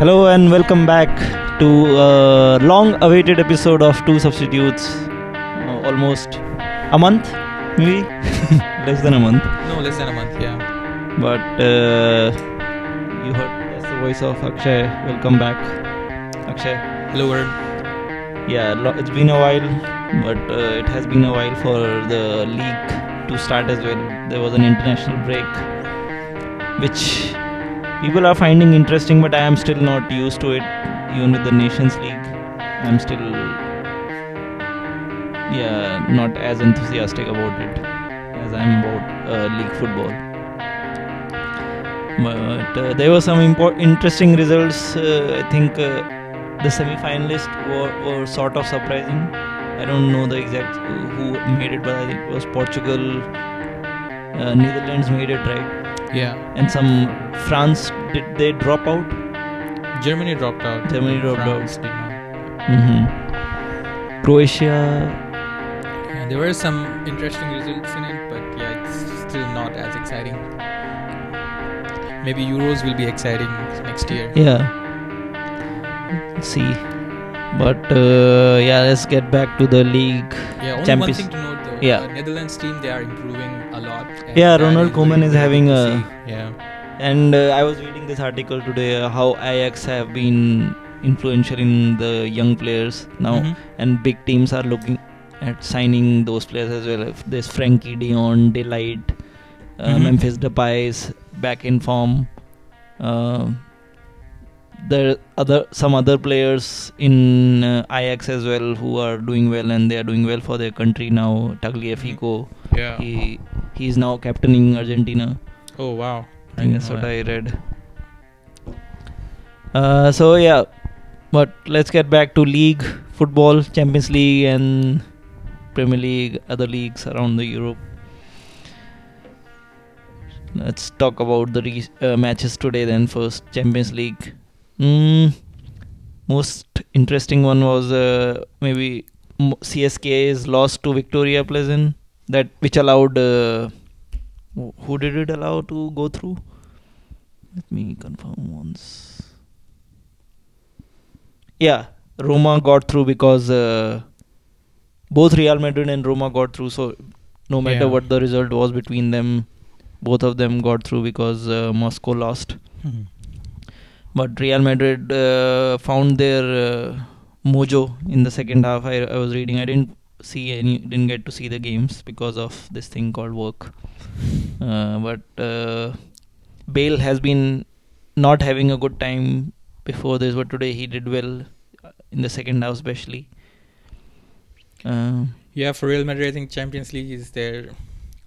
Hello and welcome back to a long-awaited episode of Two Substitutes. Uh, almost a month, maybe less than a month. No, less than a month, yeah. But uh, you heard that's the voice of Akshay. Welcome back, Akshay. Hello, Varun. Yeah, lo- it's been a while, but uh, it has been a while for the league to start as well. There was an international break, which people are finding interesting, but I am still not used to it. Even with the Nations League, I'm still, yeah, not as enthusiastic about it as I'm about uh, league football. But uh, there were some impor- interesting results. Uh, I think. Uh, the semi-finalists were, were sort of surprising. I don't know the exact who made it, but I think it was Portugal. Uh, Netherlands made it right, Yeah. and some France did they drop out? Germany dropped out. Germany dropped France not. Mm-hmm. Croatia. Yeah, there were some interesting results in it, but yeah, it's still not as exciting. Maybe Euros will be exciting next year. Yeah. Let's see, but uh, yeah, let's get back to the league. Yeah, only Champions- one thing to though. Yeah. The Netherlands team, they are improving a lot. Yeah, Ronald Koeman is having to a- Yeah. And uh, I was reading this article today uh, how Ajax have been influential in the young players now, Mhm. and big teams are looking at signing those players as well. If there's Frenkie de Jong, Delight, uh, Mhm. Memphis Depay is back in form. Uh, there are other some other players in uh, Ajax as well who are doing well, and they are doing well for their country now. Tagliafico, Yeah. he he is now captaining Argentina. Oh wow. I guess didn't that's know what that. I read. Uh, so yeah, but let's get back to league football, Champions League, and Premier League, other leagues around the Europe. Let's talk about the re- uh, matches today. Then first, Champions League. Mm, most interesting one was uh, maybe CSKA's loss to Viktoria Plzen, that which allowed. Uh, who did it allow to go through? Let me confirm once. Yeah, Roma got through because uh, both Real Madrid and Roma got through. So no matter Yeah. what the result was between them, both of them got through because uh, Moscow lost. Mhm. But Real Madrid uh, found their uh, mojo in the second half. I, I was reading. I didn't see any. Didn't get to see the games because of this thing called work. Uh, but uh, Bale has been not having a good time before this, but today he did well uh, in the second half, especially. Uh, Yeah, for Real Madrid, I think Champions League is their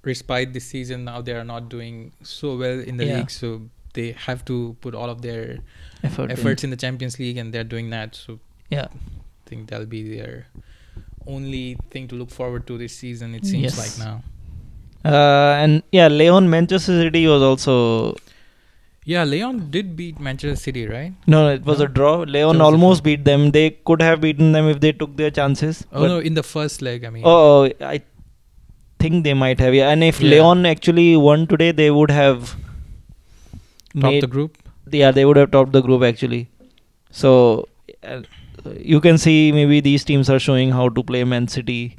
respite this season. Now they are not doing so well in the Yeah. league, so they have to put all of their effort. efforts in the Champions League, and they're doing that. So Yeah. I think that'll be their only thing to look forward to this season. It seems Yes. like now. Uh, and yeah, Lyon Manchester City was also Yeah, Lyon did beat Manchester City, right? no, it was No? a draw. Lyon almost beat them. They could have beaten them if they took their chances. Oh no, in the first leg, I mean. Oh, I think they might have. Yeah, and if Yeah. Lyon actually won today, they would have top the group. yeah, they would have topped the group actually. So uh, you can see maybe these teams are showing how to play Man City,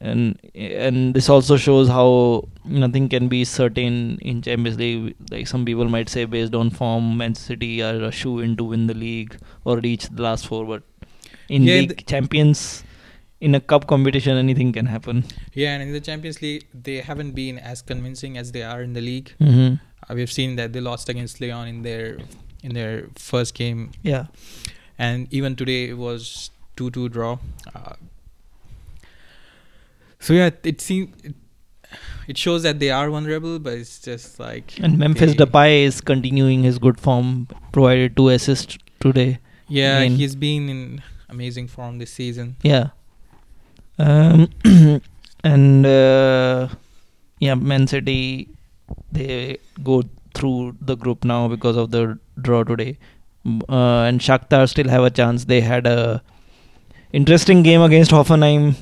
and and this also shows how nothing can be certain in Champions League. Like some people might say, based on form, Man City are a shoe in to win the league or reach the last four. But in Yeah, league champions, in a cup competition, anything can happen. Yeah, and in the Champions League, they haven't been as convincing as they are in the league. Mm-hmm. Uh, we've seen that they lost against Lyon in their in their first game, Yeah. and even today it was two two draw. Uh, so yeah, it seems it, it shows that they are vulnerable, but it's just like And Memphis they- Depay is continuing his good form, provided two assists today. Yeah, again. he's been in amazing form this season. Yeah. Um, and uh, yeah, Man City they go through the group now because of the draw today. Uh, and Shakhtar still have a chance. They had a interesting game against Hoffenheim,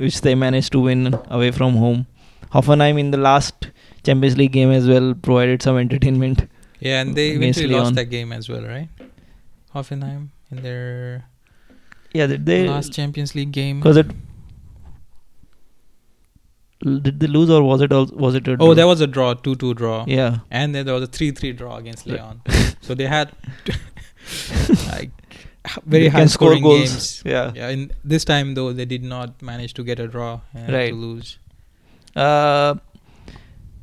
which they managed to win away from home. Hoffenheim in the last Champions League game as well provided some entertainment. Yeah, and they eventually lost that game as well, right? Hoffenheim in their Yeah, did they? last Champions League game. Because it. Did they lose or was it also, was it a Oh, draw? there was a draw, two-two draw, yeah and then there was a three-three draw against Lyon. so they had like very They high can score scoring goals. games. yeah Yeah, in this time though they did not manage to get a draw and Right. to lose. uh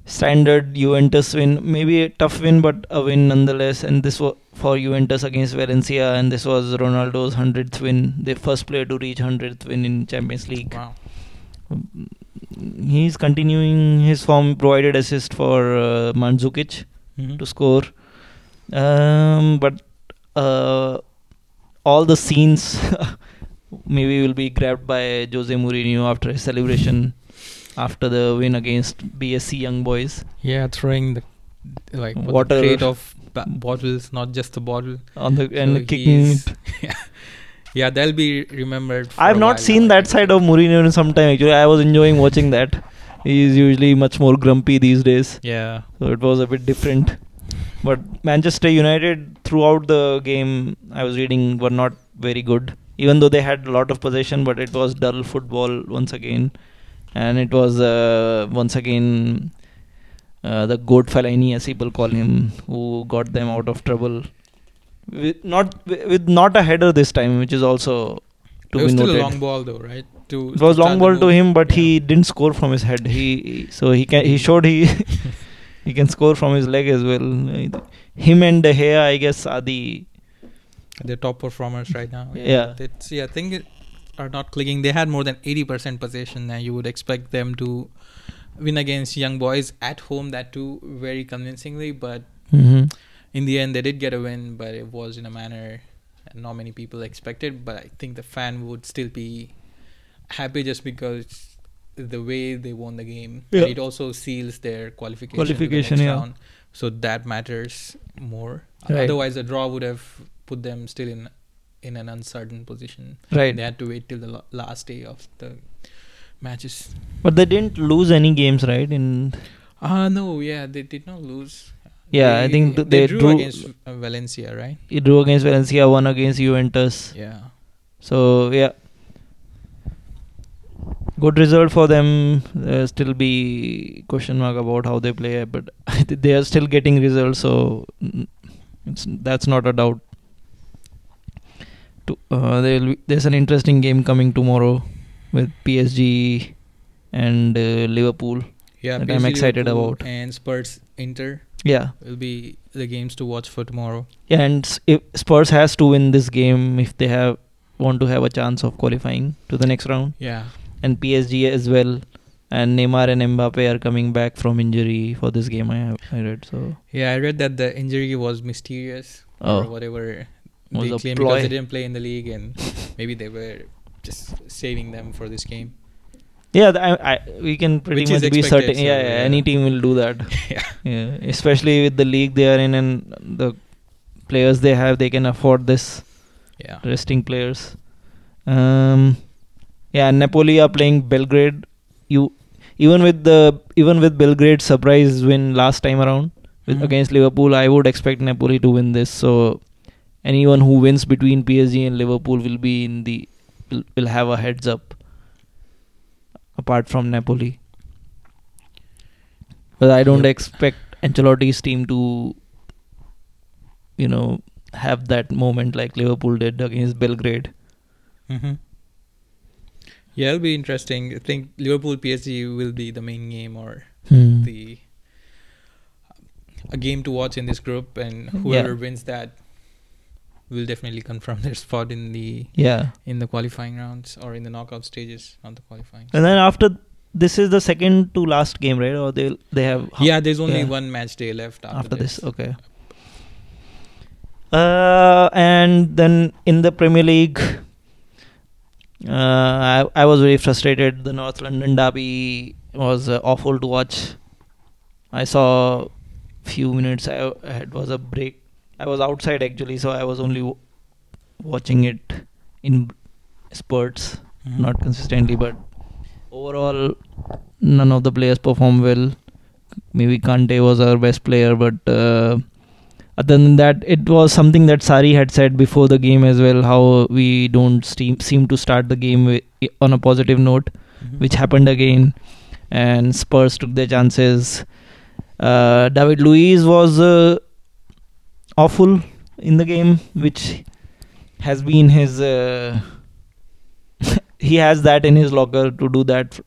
standard Juventus win maybe a tough win but a win nonetheless and this was for Juventus against Valencia and this was Ronaldo's 100th win the first player to reach 100th win in Champions League Wow. He's continuing his form provided assist for uh, Mandzukic Mhm. to score um, but uh, all the scenes maybe will be grabbed by Jose Mourinho after his celebration after the win against BSC Young Boys Yeah, throwing the like Water. the crate of ba- bottles, not just the bottle. on the and So kicking it. Yeah, they'll be remembered. for I've not seen now, that side of Mourinho in some time actually. I was enjoying watching that. He's usually much more grumpy these days. Yeah. So it was a bit different. But Manchester United throughout the game I was reading were not very good. Even though they had a lot of possession, but it was dull football once again. And it was uh, once again uh, the goat Fellaini as people call him, who got them out of trouble. With not with not a header this time, which is also to it was be still a long ball though, right? To It was long ball to him, but Yeah. he didn't score from his head. He so he can he showed he he can score from his leg as well. Him and De Gea, I guess, are the They're top performers right now. Yeah. Yeah, I think it are not clicking. They had more than eighty percent possession and you would expect them to win against young boys at home that too very convincingly, but Mhm. In the end they did get a win, but it was in a manner not many people expected. But I think the fan would still be happy just because the way they won the game. Yeah. And it also seals their qualification. to the Qualification, yeah. round. So that matters more. Right. Otherwise, a draw would have put them still in in an uncertain position. right. They had to wait till the la- last day of the matches. But they didn't lose any games, right? In Ah no, yeah, they did not lose. Yeah, I think th- they, they drew, drew- against Valencia, right? he drew against Valencia, one against Juventus. Yeah. So yeah, good result for them. There still be question mark about how they play, but they are still getting results. So it's, that's not a doubt. To, uh, there'll be, there's an interesting game coming tomorrow with PSG and uh, Liverpool. Yeah, That I'm excited Liverpool about. And Spurs Inter Yeah, will be the games to watch for tomorrow. yeah, and s- if Spurs has to win this game if they have want to have a chance of qualifying to the next round. Yeah. and PSG as well. And Neymar and Mbappe are coming back from injury for this game. I have I read so. Yeah, I read that the injury was mysterious Oh. or whatever Was they claim because they didn't play in the league and maybe they were just saving them for this game. Yeah, I, I, we can pretty Which much be certain. so, yeah, yeah, yeah. any team will do that. yeah. yeah, especially with the league they are in and the players they have, they can afford this Yeah. resting players. Um, yeah, Napoli are playing Belgrade. You even with the even with Belgrade surprise win last time around with, Mhm. against Liverpool, I would expect Napoli to win this. So anyone who wins between PSG and Liverpool will be in the will, will have a heads up. Apart from Napoli, but I don't Yep. expect Ancelotti's team to, you know, have that moment like Liverpool did against Belgrade. Mm-hmm. Yeah, it'll be interesting. I think Liverpool PSG will be the main game or Hmm. the a game to watch in this group, and Yeah. whoever wins that will definitely confirm their spot in the Yeah, in the qualifying rounds or in the knockout stages, not the qualifying. and then after this is the second to last game, right? Or they they have Yeah, there's only yeah. one match day left after, after this. Okay. Uh, and then in the Premier League, uh, I I was very frustrated. The North London derby was uh, awful to watch. I saw few minutes. I had was a break. I was outside actually, so I was only w- watching it in spurts, Mhm. not consistently. But overall, none of the players performed well. Maybe Kante was our best player, but uh, other than that, it was something that Sarri had said before the game as well. How we don't steam, seem to start the game wi- on a positive note, Mhm. which happened again, and Spurs took their chances. Uh, David Luiz was uh, awful in the game, which has been his. Uh, he has that in his locker to do that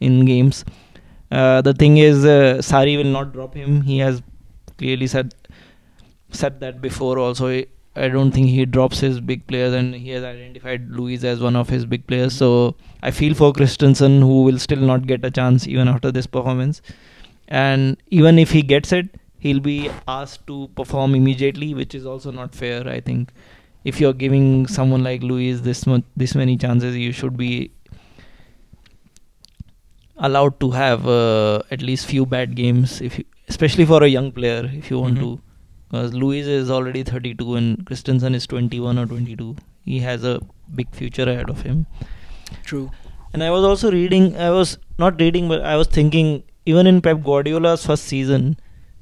in games. Uh, the thing is, uh, Sarri will not drop him. He has clearly said said that before. Also, I- don't think he drops his big players, and he has identified Luiz as one of his big players. So I feel for Christensen, who will still not get a chance even after this performance. And even if he gets it, he'll be asked to perform immediately, which is also not fair. I think if you're giving someone like Luiz this much, this many chances, you should be allowed to have uh, at least few bad games, if you, especially for a young player, if you want Mhm. to. Because Luiz is already 32 and Christensen is 21 or 22. He has a big future ahead of him. True. And I was also reading, I was not reading, but I was thinking, even in Pep Guardiola's first season,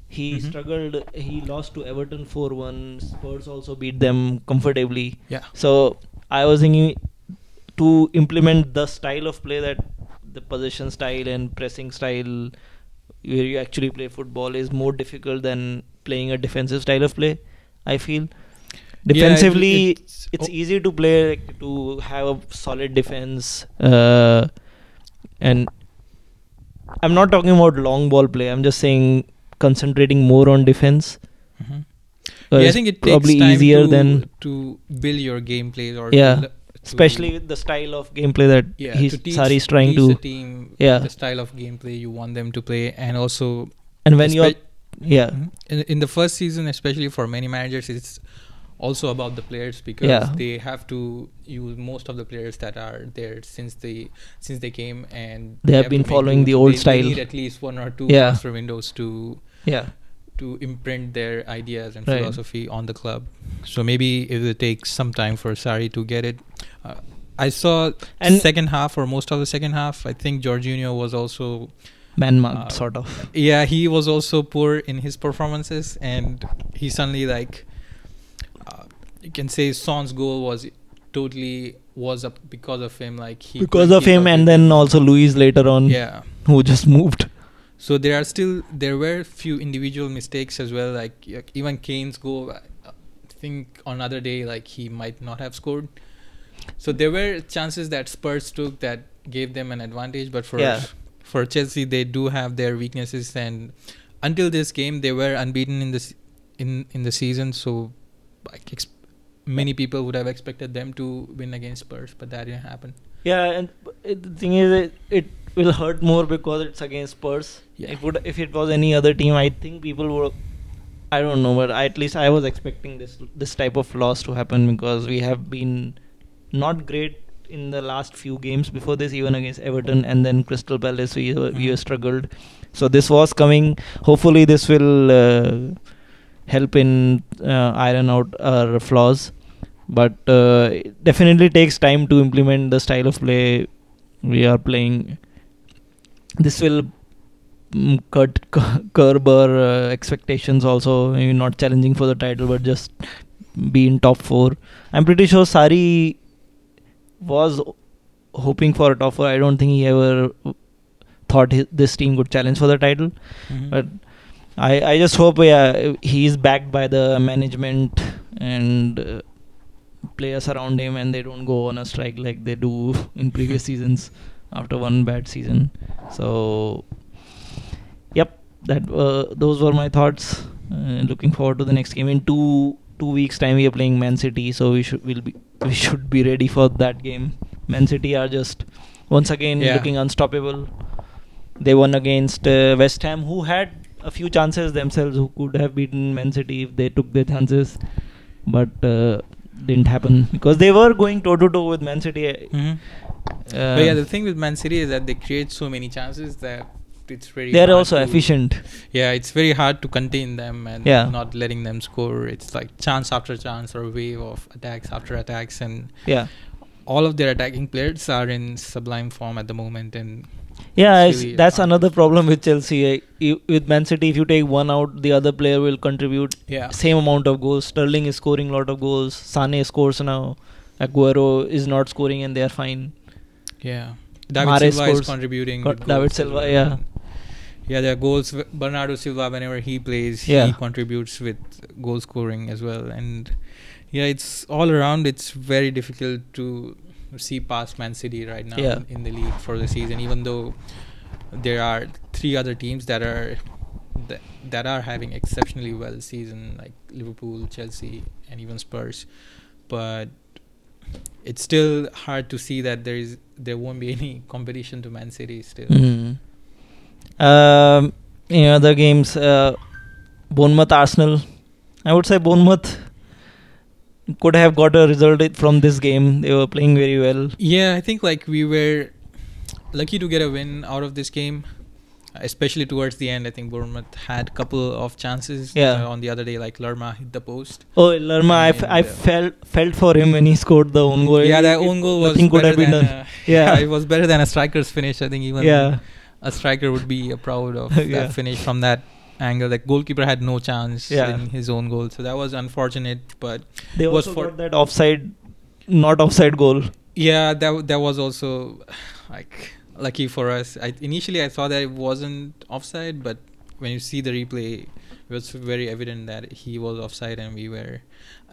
he Mhm. struggled. He lost to Everton 4 1. Spurs also beat them comfortably. Yeah. So I was thinking to implement the style of play that the possession style and pressing style where you actually play football is more difficult than playing a defensive style of play. I feel defensively it's- it's oh. easy to play like, to have a solid defense uh, and i'm not talking about long ball play i'm just saying concentrating more on defense Mhm. uh, yeah, I think it probably takes time easier to, than to build your gameplays or Yeah. especially with the style of gameplay that yeah, he's teach, Sarri's trying to the team Yeah. the style of gameplay you want them to play and also and when you're yeah Mhm. in, in the first season especially for many managers it's also about the players because Yeah. they have to use most of the players that are there since they since they came and They have to been following the old they, style. They need at least one or two Yeah. transfer windows to yeah to imprint their ideas and Right. philosophy on the club. So maybe it will take some time for Sarri to get it. Uh, I saw And- second half or most of the second half. I think Jorginho was also man marked Uh, sort of yeah he was also poor in his performances and he suddenly like uh, you can say Son's goal was totally was up because of him like he because of him and with then also Luiz later on yeah who just moved so there are still there were few individual mistakes as well like even Kane's goal I uh, think on other day like he might not have scored. So there were chances that Spurs took that gave them an advantage but for Yeah. for Chelsea they do have their weaknesses and until this game they were unbeaten in this in in the season. So like ex- many people would have expected them to win against Spurs but that didn't happen. Yeah, and it, the thing is, it, it will hurt more because it's against Spurs. Yeah. It would if it was any other team. I think people would. I don't know, but I, at least I was expecting this this type of loss to happen because we have been not great in the last few games before this, even against Everton and then Crystal Palace. We were, we Mhm. were struggled, so this was coming. Hopefully, this will uh, help in uh, iron out our flaws but uh, it definitely takes time to implement the style of play we are playing. This will mm, cut curb our uh, expectations also. Maybe not challenging for the title, but just be in top four. I'm pretty sure Sarri was hoping for a top four. I don't think he ever thought his, this team could challenge for the title. Mhm. But I, I just hope yeah he's backed by the management and uh, players around him and they don't go on a strike like they do in previous seasons after one bad season. So yep, that uh, those were my thoughts. Uh, looking forward to the next game in two two weeks time. We are playing Man City, so we should will be we should be ready for that game. Man City are just once again Yeah. looking unstoppable. They won against uh, West Ham, who had a few chances themselves, who could have beaten Man City if they took their chances, but uh, didn't happen because they were going toe to toe with Man City. Mhm. Uh, but yeah, the thing with Man City is that they create so many chances that it's very. they are also to- efficient. Yeah, it's very hard to contain them and Yeah. not letting them score. It's like chance after chance or wave of attacks after attacks, and Yeah, all of their attacking players are in sublime form at the moment. And Yeah, really that's another problem with Chelsea. You- With Man City, if you take one out, the other player will contribute Yeah. same amount of goals. Sterling is scoring a lot of goals. Sane scores now. Aguero is not scoring, and they are fine. Yeah. David Mahrez Silva is contributing. got David as Silva, yeah. Yeah, there are goals. Bernardo Silva, whenever he plays, Yeah. he contributes with goal scoring as well. And yeah, it's all around. It's very difficult to see past Man City right now Yeah. in the league for the season, even though there are three other teams that are that are having exceptionally well season, like Liverpool, Chelsea, and even Spurs. But it's still hard to see that there is there won't be any competition to Man City still. Mhm. Um, in other games, uh, Bournemouth Arsenal. I would say Bournemouth could have got a result from this game. They were playing very well. Yeah, I think like we were lucky to get a win out of this game, especially towards the end. I think Bournemouth had a couple of chances. Yeah. uh, on the other day, like Lerma hit the post. Oh, Lerma, I, f- I uh, felt felt for him when he scored the own goal. yeah, that own goal was nothing could have been done. A, Yeah. it was better than a striker's finish. I think even yeah, a striker would be proud of Yeah. that finish from that angle. Like goalkeeper had no chance Yeah. in his own goal, so that was unfortunate. But they was also for- got that offside, not offside goal. Yeah, that w- that was also like lucky for us. I initially I thought that it wasn't offside, but when you see the replay, it was very evident that he was offside, and we were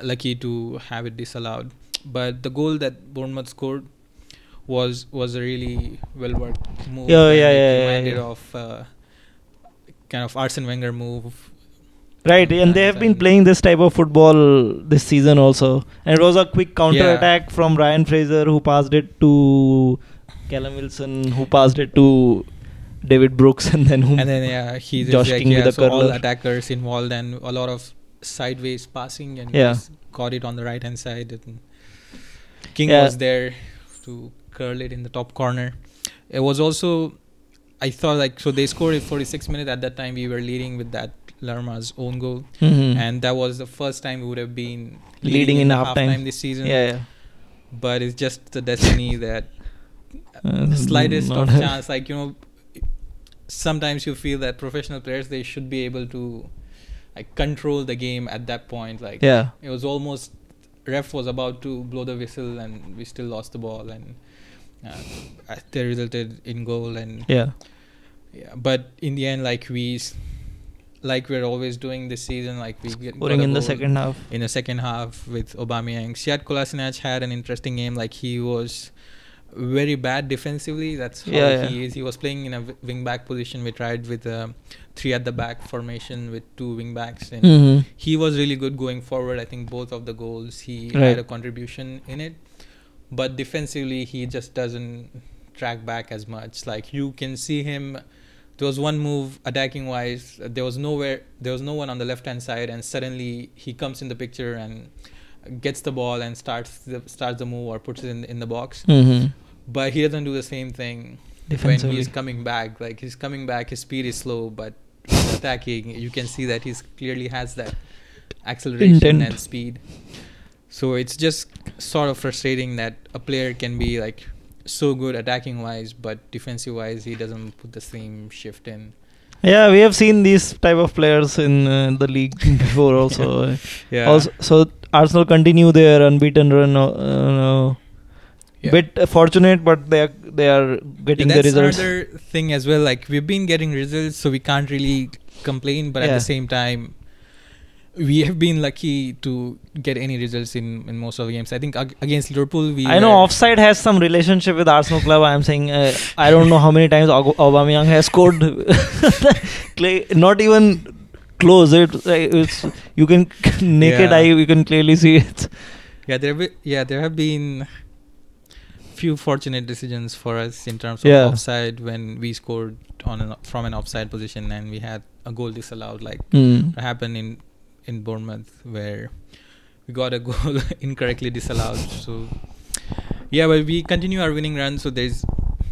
lucky to have it disallowed. But the goal that Bournemouth scored was was a really well worked move. Yeah, yeah, it yeah, yeah, reminded yeah. of uh, kind of Arsene Wenger move. Right, and they have been playing this type of football this season also. And it was a quick counter attack from Ryan Fraser, who passed it to Callum Wilson, who passed it to David Brooks, and then whom and then yeah, he's Josh like, King yeah, with so all attackers involved and a lot of sideways passing and Yeah. got it on the right hand side and King Yeah. was there to curl it in the top corner. It was also I thought like so they scored it 46 minutes at that time we were leading with that Lerma's own goal Mhm. and that was the first time we would have been Leading in the halftime. this season yeah, yeah. but it's just the destiny that Uh, slightest of chance like you know sometimes you feel that professional players they should be able to like control the game at that point like Yeah, it was almost ref was about to blow the whistle and we still lost the ball and uh, uh, they resulted in goal and yeah. yeah but in the end like we like we're always doing this season like we get Scoring in the second half. in the second half with Aubameyang. Sead Kolasinac had an interesting game. Like he was very bad defensively. That's how Yeah, he yeah. is. He was playing in a w- wing back position. We tried with a three at the back formation with two wing backs, and mm-hmm. he was really good going forward. I think both of the goals he Right. had a contribution in it, but defensively he just doesn't track back as much. Like you can see him. There was one move attacking wise. uh, There was nowhere. There was no one on the left hand side, and suddenly he comes in the picture and gets the ball and starts the, starts the move or puts it in in the box. hmm But he doesn't do the same thing when he's coming back. Like he's coming back, his speed is slow, but attacking. You can see that he's clearly has that acceleration Intent. and speed. So it's just sort of frustrating that a player can be like so good attacking wise, but defensive wise he doesn't put the same shift in. Yeah, we have seen these type of players in uh, the league before also. Yeah. Also, so Arsenal continue their unbeaten run. Uh, uh, Yeah. Bit fortunate, but they are they are getting Yeah, the that's results. another thing as well. Like we've been getting results, so we can't really complain. But at the same time, we have been lucky to get any results in, in most of the games. I think ag- against Liverpool, we I know offside has some relationship with Arsenal club. I am saying uh, I don't know how many times Aub- Aubameyang has scored. Clay- Not even close. It, it's you can naked Yeah. eye you can clearly see it. Yeah, there have yeah there have been few fortunate decisions for us in terms of Yeah. offside when we scored on an, from an offside position and we had a goal disallowed like it happened in in Bournemouth where we got a goal incorrectly disallowed. So yeah, but we continue our winning run. So there's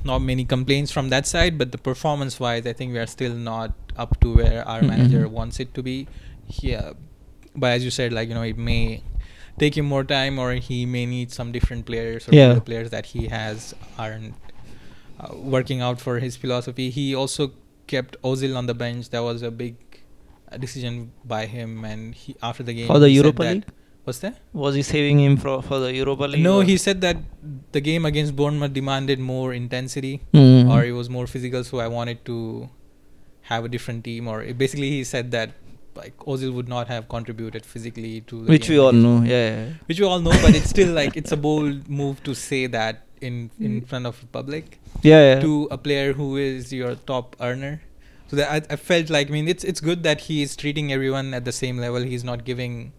not many complaints from that side, but the performance wise, I think we are still not up to where our Mhm. manager wants it to be. Yeah, but as you said, like you know, it may take him more time, or he may need some different players, or Yeah. the players that he has aren't uh, working out for his philosophy. He also kept Ozil on the bench. That was a big uh, decision by him. And he after the game For the Europa League? What's that? Was he saving him for for the Europa League? No, or- he said that the game against Bournemouth demanded more intensity Mhm. or it was more physical, so I wanted to have a different team. Or basically, he said that like Ozil would not have contributed physically to the which game we all know. Yeah, yeah. which we all know, but it's still like it's a bold move to say that in in front of the public Yeah, yeah. to a player who is your top earner. So that I, I felt like I mean it's it's good that he is treating everyone at the same level. He's not giving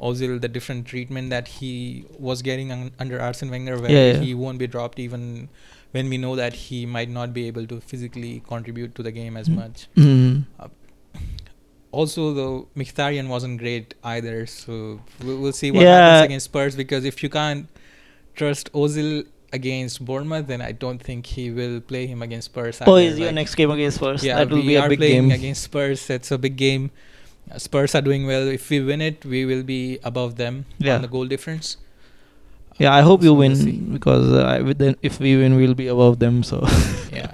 Ozil the different treatment that he was getting un- under Arsene Wenger, where Yeah, yeah. he won't be dropped even when we know that he might not be able to physically contribute to the game as Mm. much. Mhm. Also, though Mkhitaryan wasn't great either, so we'll, we'll see what Yeah. happens against Spurs. Because if you can't trust Ozil against Bournemouth, then I don't think he will play him against Spurs. Oh, either. is your Like, next game against Spurs? Yeah, that will we be a are big playing game. against Spurs. It's a big game. Spurs are doing well. If we win it, we will be above them Yeah. on the goal difference. Yeah, I hope you So we'll win because uh, then if we win, we'll be above them. So Yeah.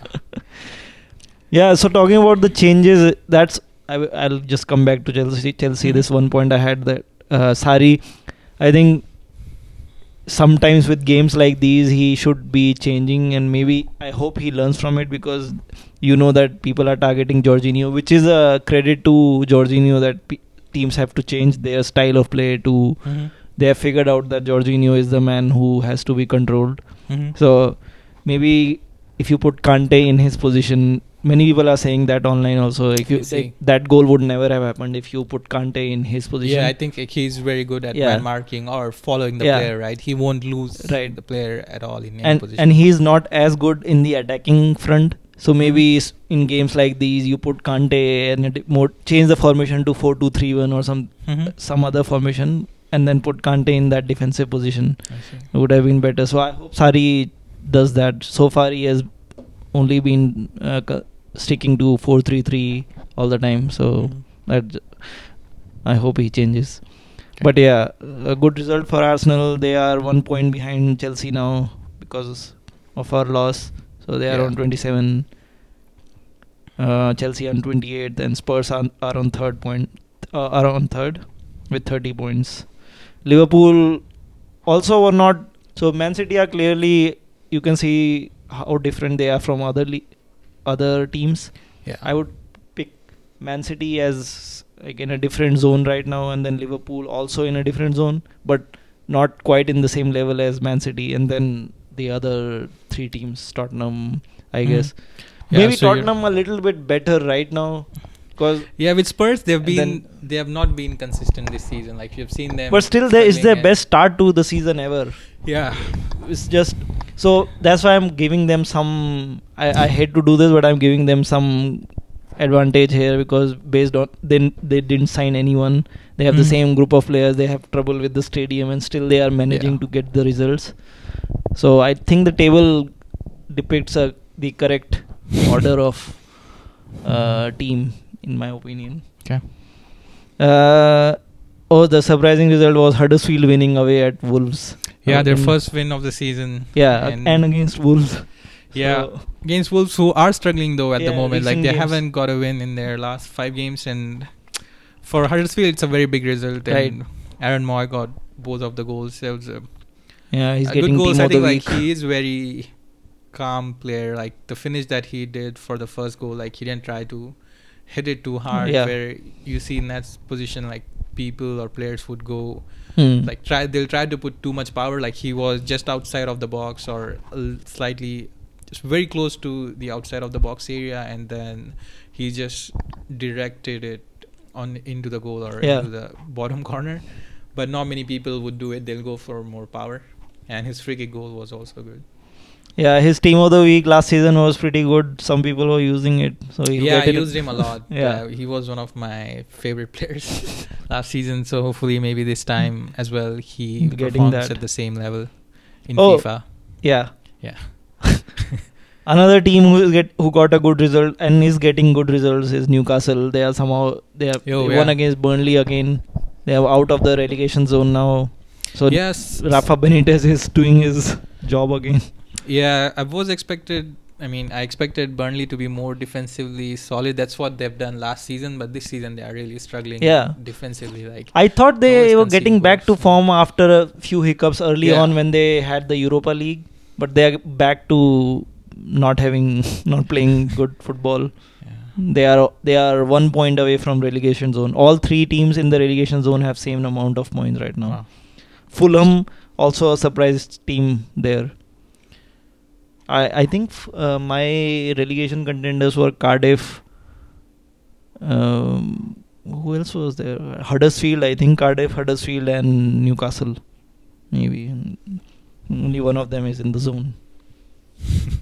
yeah. So talking about the changes, that's I w- I'll just come back to Chelsea. Chelsea. This one point I had that uh, Sarri, I think sometimes with games like these he should be changing and maybe I hope he learns from it because you know that people are targeting Jorginho, which is a credit to Jorginho that pe- teams have to change their style of play to Mhm. they have figured out that Jorginho is the man who has to be controlled. Mhm. So maybe if you put Kante in his position, many people are saying that online also. If you like, that goal would never have happened if you put Kante in his position. Yeah, I think like, he's very good at Yeah. man marking or following the Yeah. player. Right, he won't lose Right. the player at all in any and position. and he's not as good in the attacking front. So Mm-hmm. maybe in games like these, you put Kante and more change the formation to four two three one or some Mhm. some other formation, and then put Kante in that defensive position. I see. It would have been better. So I hope Sarri does that. So far, he has only been uh, sticking to four three three all the time. So Mhm. that I hope he changes. Okay. But yeah, a good result for Arsenal. They are one point behind Chelsea now because of our loss. So they are Yeah. on 27. Uh, Chelsea on 28, and Spurs are, are on third point. Uh, are on third with 30 points. Liverpool also were not. So Man City are clearly. You can see how different they are from other le- other teams. Yeah. I would pick Man City as like in a different zone right now, and then Liverpool also in a different zone, but not quite in the same level as Man City. And then the other three teams, Tottenham, I Mhm. guess. Yeah, Maybe so Tottenham a little bit better right now, because Yeah, with Spurs, they've been then- they have not been consistent this season. Like you've seen them, but still, there is their best start to the season ever. Yeah, It's just so that's why I'm giving them some. I, I hate to do this, but I'm giving them some advantage here because based on then they didn't sign anyone. They have the Mhm. same group of players. They have trouble with the stadium, and still they are managing Yeah. to get the results. So I think the table depicts a, the correct order of uh, team, in my opinion. Okay. Uh, oh, the surprising result was Huddersfield winning away at Wolves. yeah, their first win of the season. Yeah, and- and, against Wolves. Yeah, So, against Wolves, who are struggling though at the moment. Like they games. haven't got a win in their last five games, and for Huddersfield, it's a very big result. Right. And Aaron Mooy got both of the goals. It was a, yeah, he's a getting good goals. I think week. like he is very calm player. Like the finish that he did for the first goal, like he didn't try to hit it too hard. Yeah. Where you see in that position, like people or players would go Hmm. like try they'll try to put too much power like he was just outside of the box or slightly just very close to the outside of the box area and then he just directed it on into the goal or Yeah. into the bottom corner but not many people would do it they'll go for more power and his free kick goal was also good yeah, his team of the week last season was pretty good. Some people were using it, so yeah, get I used him a lot. Yeah. yeah, he was one of my favorite players last season. So hopefully, maybe this time as well, he Getting performs that. at the same level in Oh. FIFA. Yeah. Yeah. Another team who get who got a good result and is getting good results is Newcastle. They are somehow they have Yo, they yeah. won against Burnley again. They are out of the relegation zone now. So yes, Rafa Benitez is doing his job again. Yeah, I was expected I mean, I expected Burnley to be more defensively solid. That's what they've done last season, but this season they are really struggling. Yeah. defensively. Like I thought they were getting back to form after a few hiccups early Yeah. on when they had the Europa League, but they are back to not having not playing good football. yeah. They are they are one point away from relegation zone. All three teams in the relegation zone have same amount of points right now. Wow. Fulham also a surprise team there. I I think f- uh, my relegation contenders were Cardiff. Um, who else was there? Huddersfield, I think Cardiff, Huddersfield, and Newcastle. Maybe only one of them is in the zone.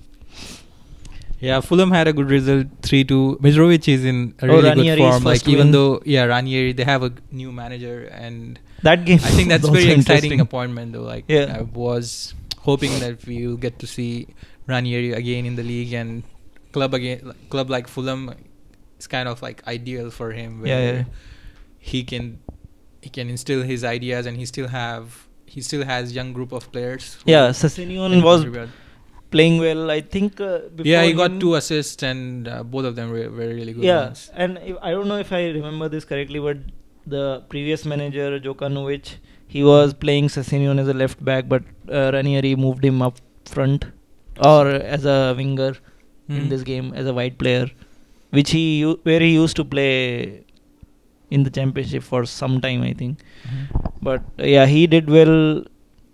Yeah, Fulham had a good result, three two. Mitrovic is in a Oh, really good form. Like even win. though yeah, Ranieri they have a new manager, and That game. I think that's very exciting appointment though. Like Yeah. I was hoping that we will get to see Ranieri again in the league and club again club like Fulham is kind of like ideal for him where Yeah, yeah. he can he can instill his ideas and he still have he still has young group of players. Yeah, Sessegnon was contribute. playing well. I think. Uh, yeah, he got two assists and uh, both of them were, were really good Yeah, ones. and if, I don't know if I remember this correctly, but the previous manager Jokanovic, he was playing Sessegnon as a left back, but uh, Ranieri moved him up front or as a winger in Mhm. this game as a wide player, which he u- where he used to play in the championship for some time, I think. Mhm. But uh, yeah, he did well.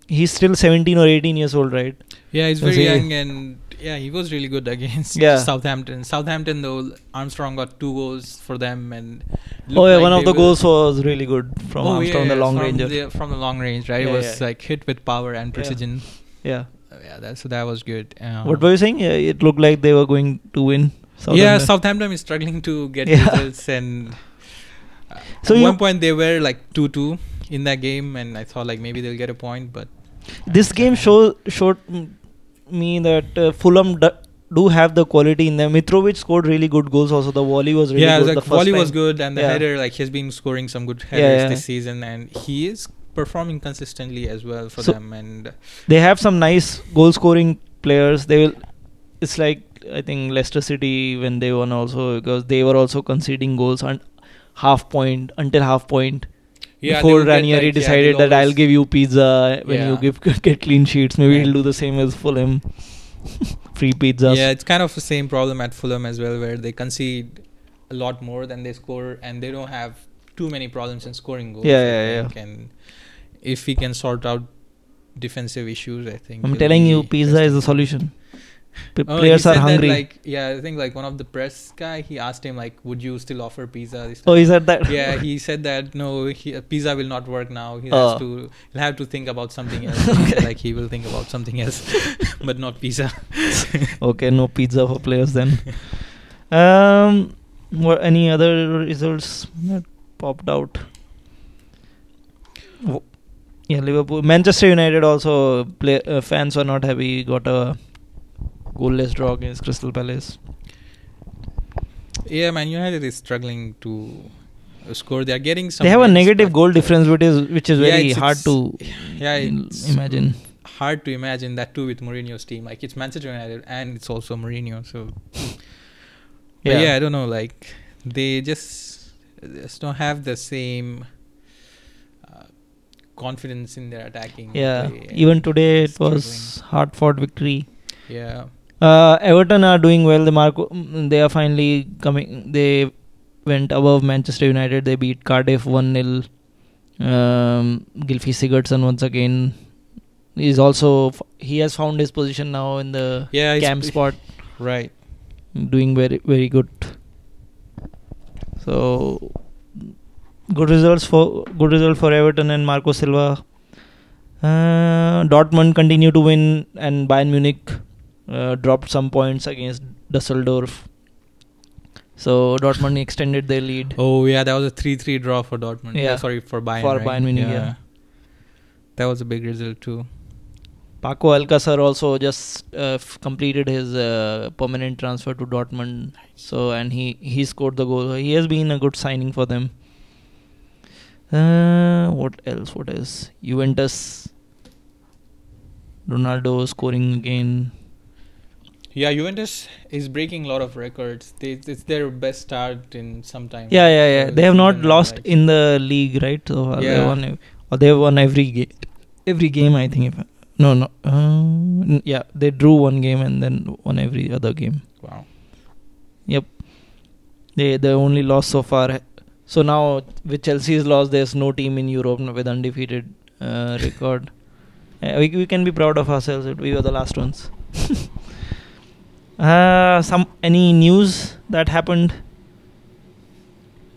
He's still 17 or 18 years old, right? Yeah, he's very young and yeah, he was really good against Yeah. Southampton. Southampton though, Armstrong got two goals for them and. Oh yeah, like one of the goals was really good from Oh, Armstrong, yeah, the long. The, from the long range, right? Yeah, it was yeah. like hit with power and Yeah. precision. yeah. Yeah, that so that was good. Um, What were you saying? Yeah, it looked like they were going to win. yeah, Southampton. Southampton is struggling to get Yeah. results, and uh, So at one point they were like two-two in that game, and I thought like maybe they'll get a point, but this game show, showed me that uh, Fulham d- do have the quality in them. Mitrovic scored really good goals. Also, the volley was really yeah, good. the the first volley was good, and the Yeah. header like he's been scoring some good Yeah, headers yeah. this season, and he is performing consistently as well for So- them. And uh, They have some nice goal scoring players. They will. It's like I think Leicester City when they won also because they were also conceding goals and half point until half point. yeah, before Ranieri like, decided they'll that I'll give you pizza when Yeah. you give get clean sheets. Maybe Yeah. he'll do the same as Fulham. Free pizzas. Yeah, it's kind of the same problem at Fulham as well, where they concede a lot more than they score, and they don't have too many problems in scoring goals. Yeah, yeah, yeah. And if we can sort out defensive issues, I think I'm telling you, pizza is the solution. P- Oh, players are that, hungry. like, yeah, I think like one of the press guy, he asked him like, "Would you still offer pizza?" This oh, he said that. yeah, he said that no, he, uh, pizza will not work now. He Oh. has to, he'll have to think about something else. Okay. like he will think about something else, but not pizza. okay, no pizza for players then. um, what any other results that popped out? Wo- Yeah, Liverpool, Manchester United also play, uh, fans were not happy. Got a goalless draw against Crystal Palace. Yeah, Man United is struggling to uh, score. They are getting some. they have a negative goal uh, difference, which is which is yeah, very it's- hard it's- to Yeah, imagine. hard to imagine that too with Mourinho's team. Like it's Manchester United and it's also Mourinho. So Yeah. yeah. I don't know. Like they just just don't have the same confidence in their attacking. Yeah, even today it was hard fought victory. Yeah, Uh, Everton are doing well. The Marco, mm, they are finally coming. They went above Manchester United. They beat Cardiff one 0 um, Gylfi Sigurdsson once again is also f- he has found his position now in the yeah. camp spot, Right. doing very very good. So good results for good result for Everton and Marco Silva. Uh, Dortmund continue to win and Bayern Munich uh, dropped some points against Dusseldorf. So Dortmund extended their lead. Oh yeah, that was a three-three draw for Dortmund. Yeah. sorry for Bayern. For right? Bayern Munich, yeah. That was a big result too. Paco Alcacer also just uh, f- completed his uh, permanent transfer to Dortmund. So and he he scored the goal. He has been a good signing for them. Uh, what else? What else? Juventus. Ronaldo scoring again. Yeah, Juventus is breaking a lot of records. They, it's their best start in some time. Yeah, yeah, yeah. Uh, They have not lost like- in the league, right? So. They Yeah. won, or they have won every game. Every game, I think. If I, no, no. Uh, yeah, they drew one game and then won every other game. Wow. Yep. They the only loss so far. So now with Chelsea's loss, there's no team in Europe with undefeated uh, record. Uh, we, we can be proud of ourselves. We were the last ones. uh, some any news that happened?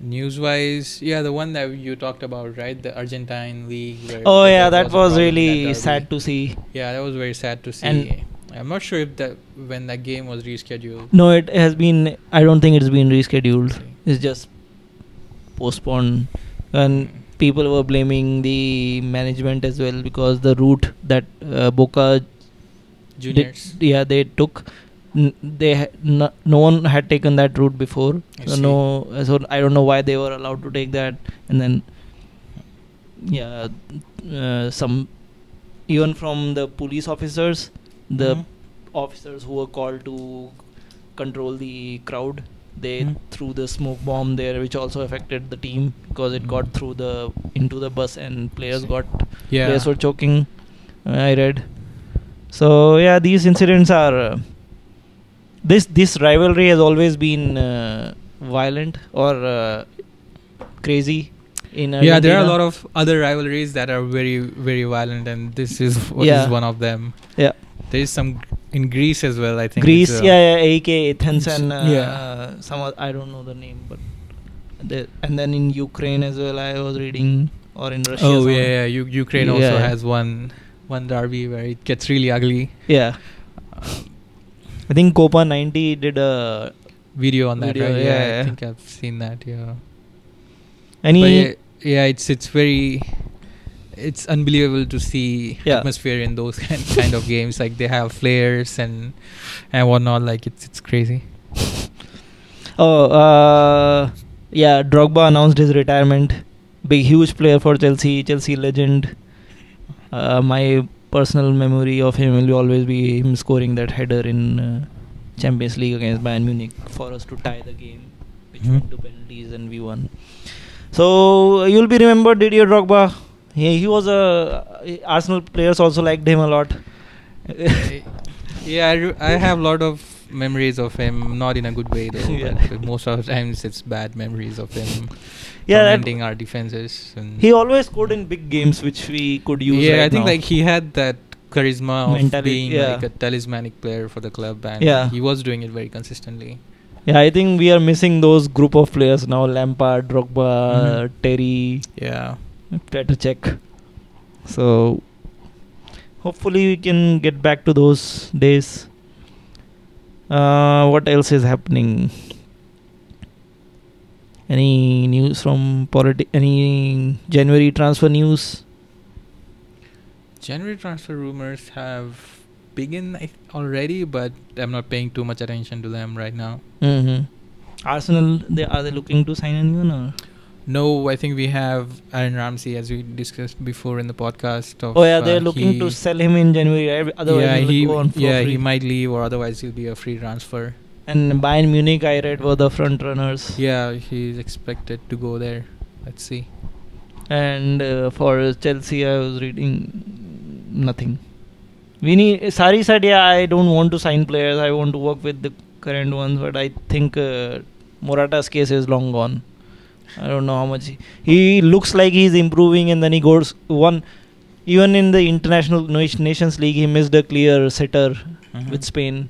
News wise, yeah, the one that you talked about, right? The Argentine league. Where Oh yeah, that was really sad to see. Yeah, that was very sad to see. And- I'm not sure if that when that game was rescheduled. No, it has been. I don't think it's been rescheduled. It's just postponed, and people were blaming the management as well because the route that uh, Boca Juniors. Did, yeah, they took. N- they ha- no, no one had taken that route before. I So see. no, so I don't know why they were allowed to take that, and then yeah, uh, some even from the police officers, the Mhm. officers who were called to control the crowd, they Mhm. threw the smoke bomb there, which also affected the team because it got through the into the bus and players got yeah. players were choking. uh, I read. So yeah, these incidents are. Uh, this this rivalry has always been uh, violent or uh, crazy. In yeah, there are a lot of other rivalries that are very, very violent, and this is, what is Yeah. one of them. Yeah. There is some in Greece as well, I think. Greece, uh, yeah, yeah, AEK Athens and uh, yeah. some oth- I don't know the name, but the, and then in Ukraine as well. I was reading or in Russia. Oh yeah, yeah. U- Ukraine also Yeah. has one one derby where it gets really ugly. yeah. I think Copa 90 did a Video on that, Video, right? yeah, I yeah. think I've seen that. Yeah. any But yeah, yeah, it's it's very it's unbelievable to see Yeah. atmosphere in those kind, kind of games. Like they have flares and and whatnot. Like it's it's crazy. Oh, uh, yeah. Drogba announced his retirement. Big, huge player for Chelsea. Chelsea legend. Uh, my personal memory of him will always be him scoring that header in uh, Champions League against Bayern Munich for us to tie the game, which Mhm. went to penalties and we won. So you'll be remembered, Didier Drogba. He, he was a Arsenal players also liked him a lot. yeah, I, re- I have a lot of memories of him, not in a good way though. Yeah. But most of the times it's bad memories of him yeah, tormenting our defenses. And he always scored in big games, which we could use. yeah, right I think now. like he had that charisma of being yeah. like a talismanic player for the club, and Yeah. he was doing it very consistently. Yeah, I think we are missing those group of players now. Lampard, Drogba, Mhm. Terry, Yeah. Petr Čech. So hopefully we can get back to those days. Uh, what else is happening? Any news from politi- Any January transfer news? January transfer rumors have begun I- already, but I'm not paying too much attention to them right now. Mm-hmm. Arsenal, they are they looking to sign anyone or? No, I think we have Aaron Ramsey, as we discussed before in the podcast. Of, Oh yeah, they're uh, looking to sell him in January. Otherwise, yeah, he he will go on for yeah free. he might leave, or otherwise he'll be a free transfer. And Bayern Munich, I read, were the front runners. Yeah, he's expected to go there. Let's see. And uh, for Chelsea, I was reading nothing. We need. Sarri said, "Yeah, I don't want to sign players. I want to work with the current ones." But I think uh, Morata's case is long gone. I don't know how much he, he looks like he's improving, and then he goes one. Even in the international Nations League, he missed a clear sitter Mhm. with Spain.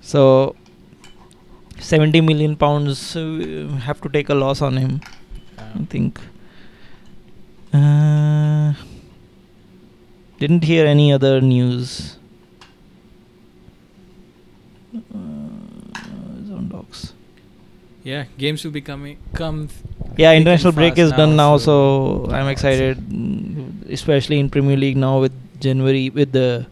So, 70 million pounds uh, have to take a loss on him. I think. Uh, didn't hear any other news. Uh. Yeah, games will be coming. Come. Yeah, international break fast is done now, so yeah, I'm excited, especially in Premier League now with January with the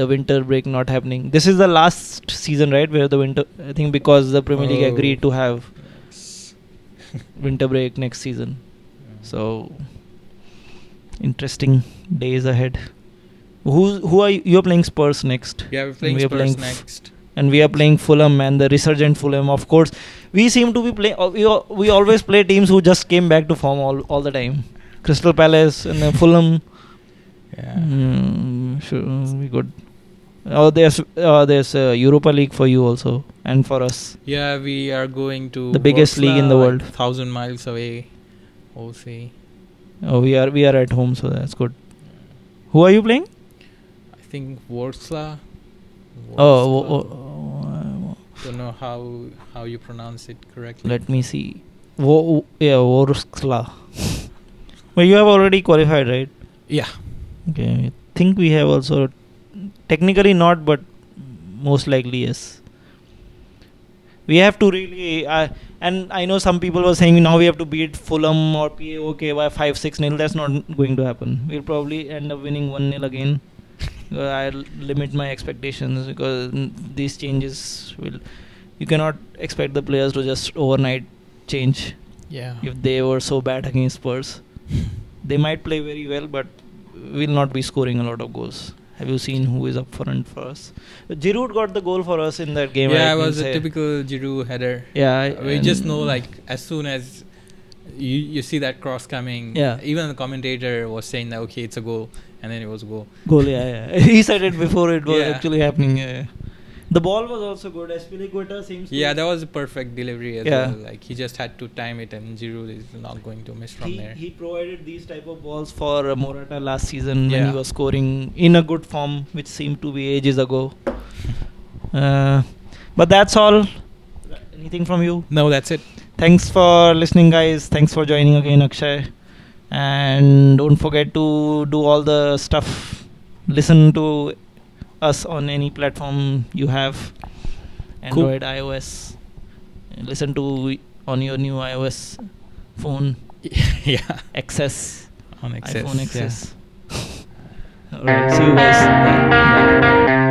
the winter break not happening. This is the last season, right? Where the winter, I think, because the Premier League Oh. agreed to have winter break next season. So interesting days ahead. Who who are you? You're playing Spurs next. Yeah, we're playing we are Spurs playing f- next. And we are playing Fulham and the resurgent Fulham. Of course, we seem to be playing. We we always play teams who just came back to form all all the time. Crystal Palace and uh, Fulham. Yeah. Mm, sure, we good. Oh, there's uh, there's uh, Europa League for you also, and for us. Yeah, we are going to The biggest league in the world. like, thousand miles away. We'll see. Oh, we are we are at home, so that's good. Who are you playing? I think Warsaw. Oh, Warsaw. wo- wo- don't know how how you pronounce it correctly. let me see. Wo- yeah, Vorskla. but you have already qualified, right? yeah. Okay, I think we have also technically not, but most likely yes. We have to really, uh, and I know some people were saying now we have to beat Fulham or PAOK by five six nil. That's not going to happen. We'll probably end up winning one nil again. Uh, I'll limit my expectations because these changes will. You cannot expect the players to just overnight change Yeah. if they were so bad against Spurs. They might play very well, but will not be scoring a lot of goals. Have you seen who is up front for us? Giroud got the goal for us in that game. yeah, I it was a say. typical Giroud header. Yeah, I- we just know like as soon as you you see that cross coming. Yeah. Even the commentator was saying that okay, it's a goal, and then it was goal. goal. Yeah, yeah. he said it before it was Yeah. actually happening. Yeah. The ball was also good. Azpilicueta seems. to- Yeah, that was a perfect delivery as Yeah. well. Like he just had to time it, and Giroud is not going to miss from he, there. he provided these type of balls for uh, Morata last season when he was scoring in a good form, which seemed to be ages ago. Uh, but that's all. Anything from you? no, that's it. Thanks for listening, guys. Thanks for joining again, Akshay. And don't forget to do all the stuff. Listen to us on any platform you have Cool. Android, iOS. Listen to on your new iOS phone, yeah, access on access iPhone yeah. Alright, see you guys. Bye. Bye.